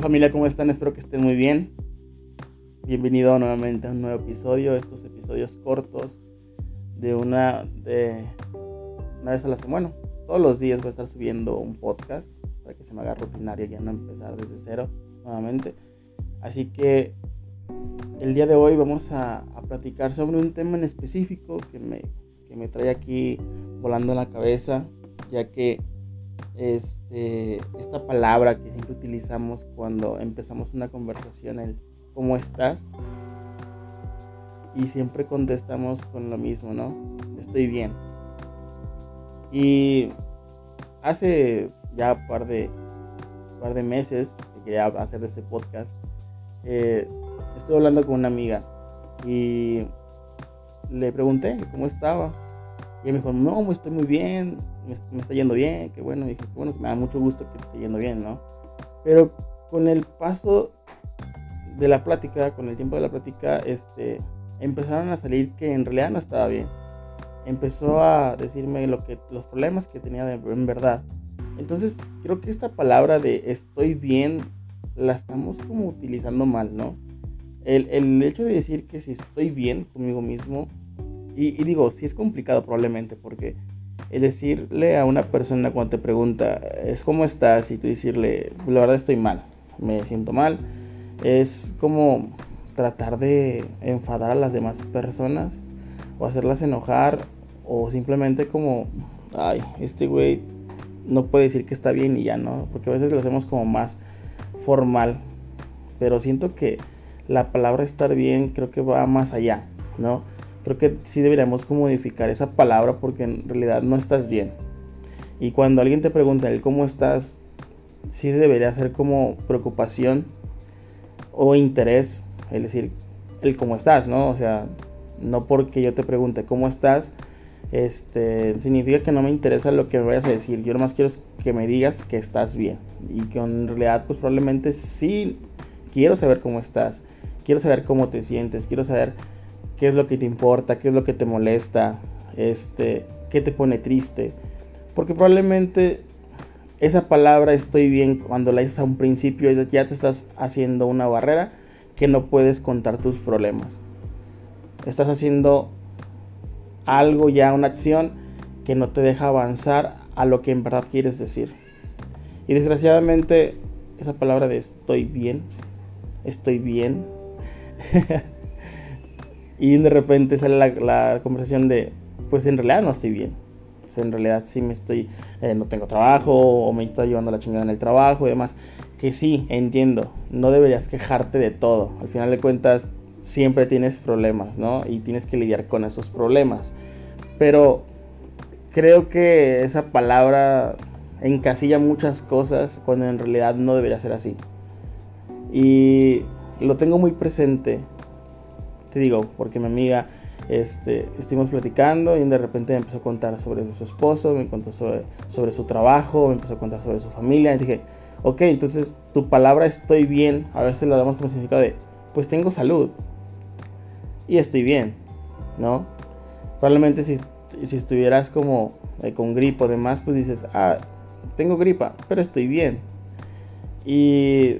Familia, ¿cómo están? Espero que estén muy bien. Bienvenido nuevamente a un nuevo episodio. Estos episodios cortos de una de una vez a la semana. Bueno, todos los días voy a estar subiendo un podcast para que se me haga rutinario ya no empezar desde cero nuevamente. Así que el día de hoy vamos a, a platicar sobre un tema en específico que me, que me trae aquí volando en la cabeza, ya que este, esta palabra que siempre utilizamos cuando empezamos una conversación, el ¿cómo estás? Y siempre contestamos con lo mismo, ¿no? Estoy bien. Y hace ya un par de, par de meses que quería hacer este podcast, eh, estuve hablando con una amiga y le pregunté cómo estaba. Y me dijo, no, estoy muy bien, me, está yendo bien, que bueno, dije, bueno, me da mucho gusto que esté yendo bien, ¿no? Pero con el paso de la plática, con el tiempo de la plática, este, empezaron a salir que en realidad no estaba bien. Empezó a decirme lo que, los problemas que tenía en verdad. Entonces, creo que esta palabra de estoy bien la estamos como utilizando mal, ¿no? El, el hecho de decir que si estoy bien conmigo mismo, y, y digo, sí es complicado probablemente, porque el decirle a una persona cuando te pregunta, es cómo estás, y tú decirle, la verdad estoy mal, me siento mal, es como tratar de enfadar a las demás personas o hacerlas enojar o simplemente como, ay, este güey no puede decir que está bien y ya no, porque a veces lo hacemos como más formal, pero siento que la palabra estar bien creo que va más allá, ¿no? Creo que sí deberíamos modificar esa palabra porque en realidad no estás bien. Y cuando alguien te pregunta el cómo estás, sí debería ser como preocupación o interés, es decir, el cómo estás, ¿no? O sea, no porque yo te pregunte cómo estás, este, significa que no me interesa lo que me vayas a decir. Yo nomás quiero que me digas que estás bien. Y que en realidad, pues probablemente sí quiero saber cómo estás. Quiero saber cómo te sientes. Quiero saber qué es lo que te importa, qué es lo que te molesta, este, qué te pone triste. Porque probablemente esa palabra estoy bien cuando la dices a un principio ya te estás haciendo una barrera que no puedes contar tus problemas. Estás haciendo algo ya, una acción que no te deja avanzar a lo que en verdad quieres decir. Y desgraciadamente esa palabra de estoy bien, estoy bien, Y de repente sale la, conversación de, pues en realidad no estoy bien. En realidad sí me estoy, eh, no tengo trabajo o me está llevando la chingada en el trabajo y demás. Que sí, entiendo, no deberías quejarte de todo. Al final de cuentas, siempre tienes problemas, ¿no? Y tienes que lidiar con esos problemas. Pero creo que esa palabra encasilla muchas cosas cuando en realidad no debería ser así. Y lo tengo muy presente te digo, porque mi amiga este, estuvimos platicando y de repente me empezó a contar sobre su esposo, me contó sobre, sobre su trabajo, me empezó a contar sobre su familia. Y dije, ok, entonces tu palabra estoy bien, a veces lo damos como significado de, pues tengo salud y estoy bien, ¿no? Probablemente si, si estuvieras como eh, con gripo o demás, pues dices, ah, tengo gripa, pero estoy bien. Y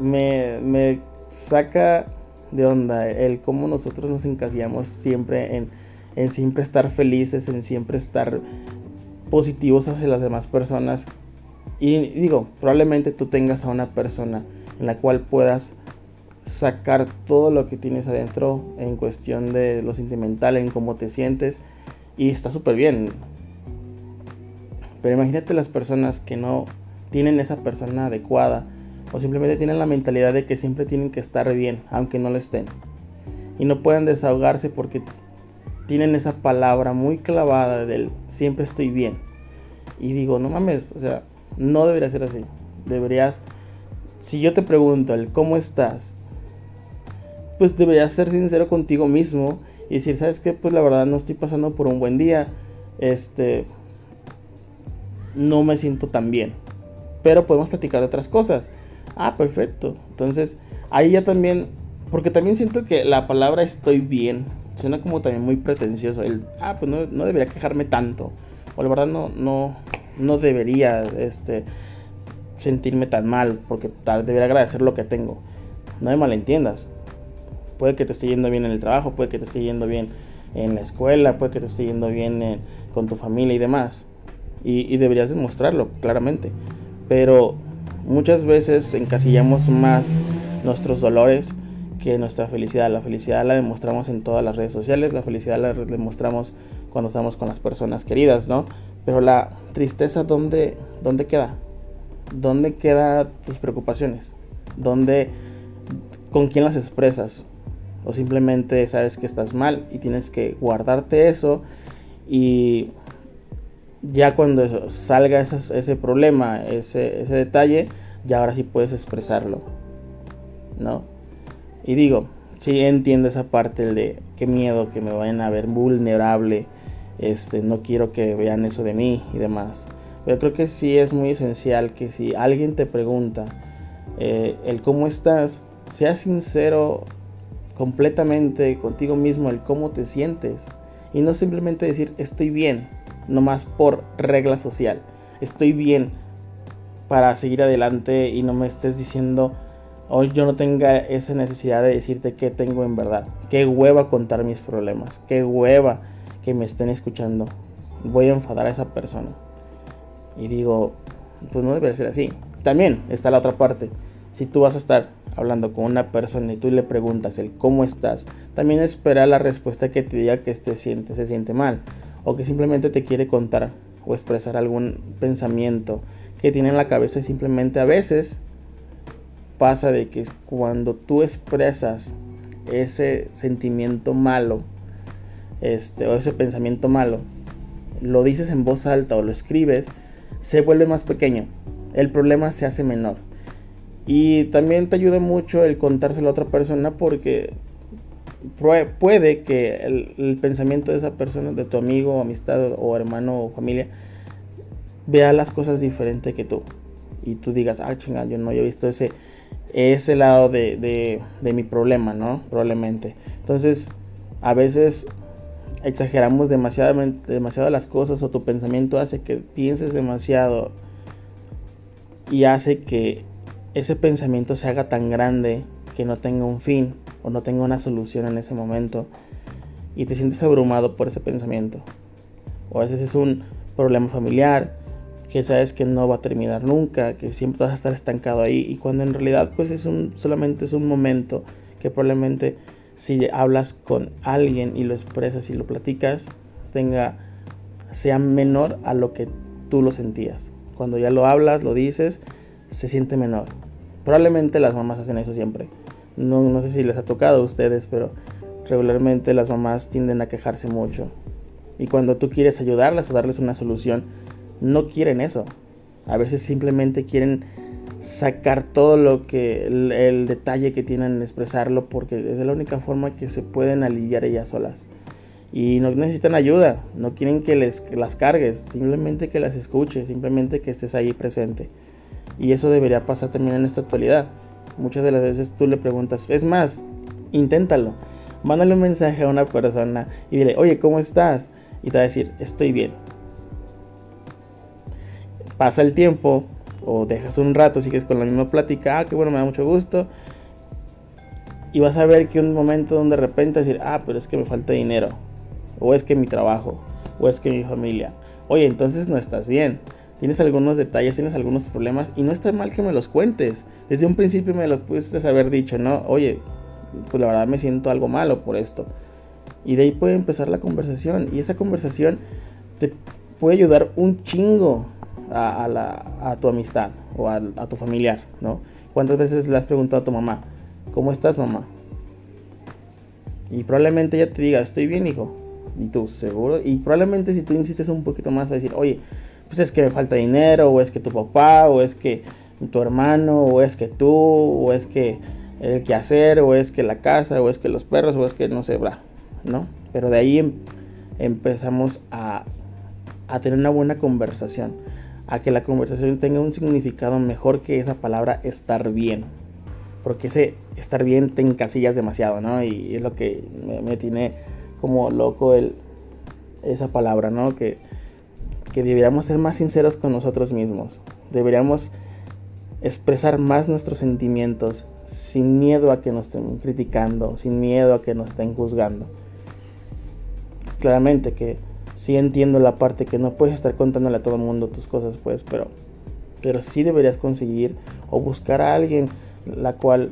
me, me saca de onda, el cómo nosotros nos encasillamos siempre en, en siempre estar felices, en siempre estar positivos hacia las demás personas. Y digo, probablemente tú tengas a una persona en la cual puedas sacar todo lo que tienes adentro en cuestión de lo sentimental, en cómo te sientes. Y está súper bien. Pero imagínate las personas que no tienen esa persona adecuada o simplemente tienen la mentalidad de que siempre tienen que estar bien, aunque no lo estén. Y no pueden desahogarse porque tienen esa palabra muy clavada del siempre estoy bien. Y digo, no mames, o sea, no debería ser así. Deberías, si yo te pregunto el cómo estás, pues deberías ser sincero contigo mismo y decir, ¿sabes qué? Pues la verdad no estoy pasando por un buen día. Este, no me siento tan bien. Pero podemos platicar de otras cosas. Ah, perfecto. Entonces, ahí ya también, porque también siento que la palabra estoy bien suena como también muy pretencioso. El, ah, pues no, no debería quejarme tanto. O la verdad no, no, no debería, este... sentirme tan mal porque tal debería agradecer lo que tengo. No me malentiendas. Puede que te esté yendo bien en el trabajo, puede que te esté yendo bien en la escuela, puede que te esté yendo bien con tu familia y demás. Y, y deberías demostrarlo, claramente. Pero muchas veces encasillamos más nuestros dolores que nuestra felicidad. La felicidad la demostramos en todas las redes sociales, la felicidad la demostramos cuando estamos con las personas queridas, ¿no? Pero la tristeza, ¿dónde, dónde queda? ¿Dónde quedan tus preocupaciones? ¿Dónde, ¿Con quién las expresas? O simplemente sabes que estás mal y tienes que guardarte eso y ya cuando salga ese, problema, ese, detalle, ya ahora sí puedes expresarlo, ¿no? Y digo, sí entiendo esa parte de qué miedo que me vayan a ver vulnerable, este, no quiero que vean eso de mí y demás. Pero creo que sí es muy esencial que si alguien te pregunta eh, el cómo estás, seas sincero completamente contigo mismo, el cómo te sientes. Y no simplemente decir estoy bien, nomás por regla social. Estoy bien para seguir adelante y no me estés diciendo hoy yo no tenga esa necesidad de decirte qué tengo en verdad. Qué hueva contar mis problemas. Qué hueva que me estén escuchando. Voy a enfadar a esa persona. Y digo, pues no debe ser así. También está la otra parte. Si tú vas a estar hablando con una persona y tú le preguntas el cómo estás, también espera la respuesta que te diga que este siente, se siente mal. O que simplemente te quiere contar o expresar algún pensamiento que tiene en la cabeza y simplemente a veces pasa de que cuando tú expresas ese sentimiento malo, este, o ese pensamiento malo, lo dices en voz alta o lo escribes, se vuelve más pequeño. El problema se hace menor. Y también te ayuda mucho el contárselo a otra persona porque puede que el, pensamiento de esa persona, de tu amigo, amistad o hermano o familia, vea las cosas diferente que tú. Y tú digas, ah, chinga, yo no había visto ese, ese lado de, mi problema, ¿no? Probablemente. Entonces, a veces exageramos demasiado, demasiado las cosas o tu pensamiento hace que pienses demasiado y hace que ese pensamiento se haga tan grande que no tenga un fin o no tenga una solución en ese momento y te sientes abrumado por ese pensamiento. O a veces es un problema familiar, que sabes que no va a terminar nunca, que siempre vas a estar estancado ahí y cuando en realidad pues es un solamente es un momento que probablemente si hablas con alguien y lo expresas y lo platicas tenga sea menor a lo que tú lo sentías. Cuando ya lo hablas, lo dices, se siente menor. Probablemente las mamás hacen eso siempre. No, no sé si les ha tocado a ustedes, pero regularmente las mamás tienden a quejarse mucho. Y cuando tú quieres ayudarlas o darles una solución, no quieren eso. A veces simplemente quieren sacar todo lo que el, detalle que tienen en expresarlo porque es la única forma que se pueden aliviar ellas solas. Y no necesitan ayuda, no quieren que les las cargues, simplemente que las escuches, simplemente que estés ahí presente. Y eso debería pasar también en esta actualidad. Muchas de las veces tú le preguntas, es más, inténtalo. Mándale un mensaje a una persona y dile, oye, ¿cómo estás? Y te va a decir, estoy bien pasa el tiempo o dejas un rato, sigues con la misma plática, ah, que bueno, me da mucho gusto. Y vas a ver que un momento donde de repente decir, ah, pero es que me falta dinero, o es que mi trabajo, o es que mi familia. Oye, entonces no estás bien. Tienes algunos detalles, tienes algunos problemas y no está mal que me los cuentes. Desde un principio me lo pudiste haber dicho, ¿no? Oye, pues la verdad me siento algo malo por esto. Y de ahí puede empezar la conversación. Y esa conversación te puede ayudar un chingo a, la, a tu amistad o a, tu familiar, ¿no? ¿Cuántas veces le has preguntado a tu mamá, ¿cómo estás mamá? Y probablemente ella te diga, estoy bien hijo. Y tú, seguro. Y probablemente si tú insistes un poquito más va a decir, oye, pues es que me falta dinero, o es que tu papá, o es que tu hermano, o es que tú, o es que el que hacer, o es que la casa, o es que los perros, o es que no sé, bla, ¿no? Pero de ahí em, empezamos a, a tener una buena conversación a que la conversación tenga un significado mejor que esa palabra estar bien. Porque ese estar bien te encasillas demasiado, ¿no? Y es lo que me, tiene como loco el, esa palabra, ¿no? Que, deberíamos ser más sinceros con nosotros mismos. Deberíamos expresar más nuestros sentimientos sin miedo a que nos estén criticando, sin miedo a que nos estén juzgando. Claramente que sí entiendo la parte que no puedes estar contándole a todo el mundo tus cosas, pues, pero, pero sí deberías conseguir o buscar a alguien la cual,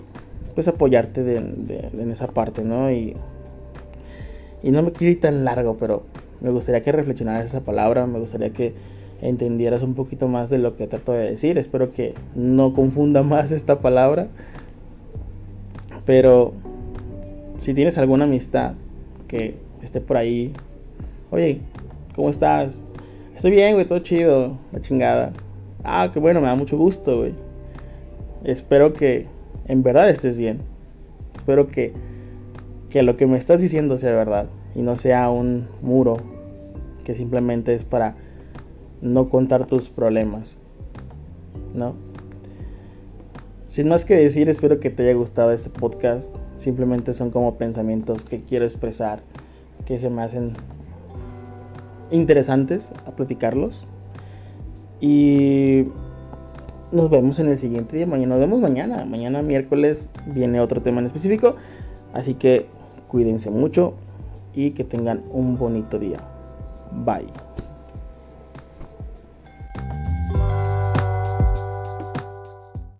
pues, apoyarte en esa parte, ¿no? Y, y no me quiero ir tan largo, pero me gustaría que reflexionaras esa palabra, me gustaría que entendieras un poquito más de lo que trato de decir. Espero que no confunda más esta palabra. Pero si tienes alguna amistad que esté por ahí, oye, ¿cómo estás? Estoy bien, güey, todo chido, la chingada. Ah, qué bueno, me da mucho gusto, güey. Espero que en verdad estés bien. Espero que, que lo que me estás diciendo sea verdad y no sea un muro que simplemente es para no contar tus problemas. ¿No? Sin más que decir, espero que te haya gustado este podcast. Simplemente son como pensamientos que quiero expresar, que se me hacen interesantes a platicarlos. Y nos vemos en el siguiente día. Mañana nos vemos mañana. Mañana miércoles viene otro tema en específico. Así que cuídense mucho y que tengan un bonito día. Bye.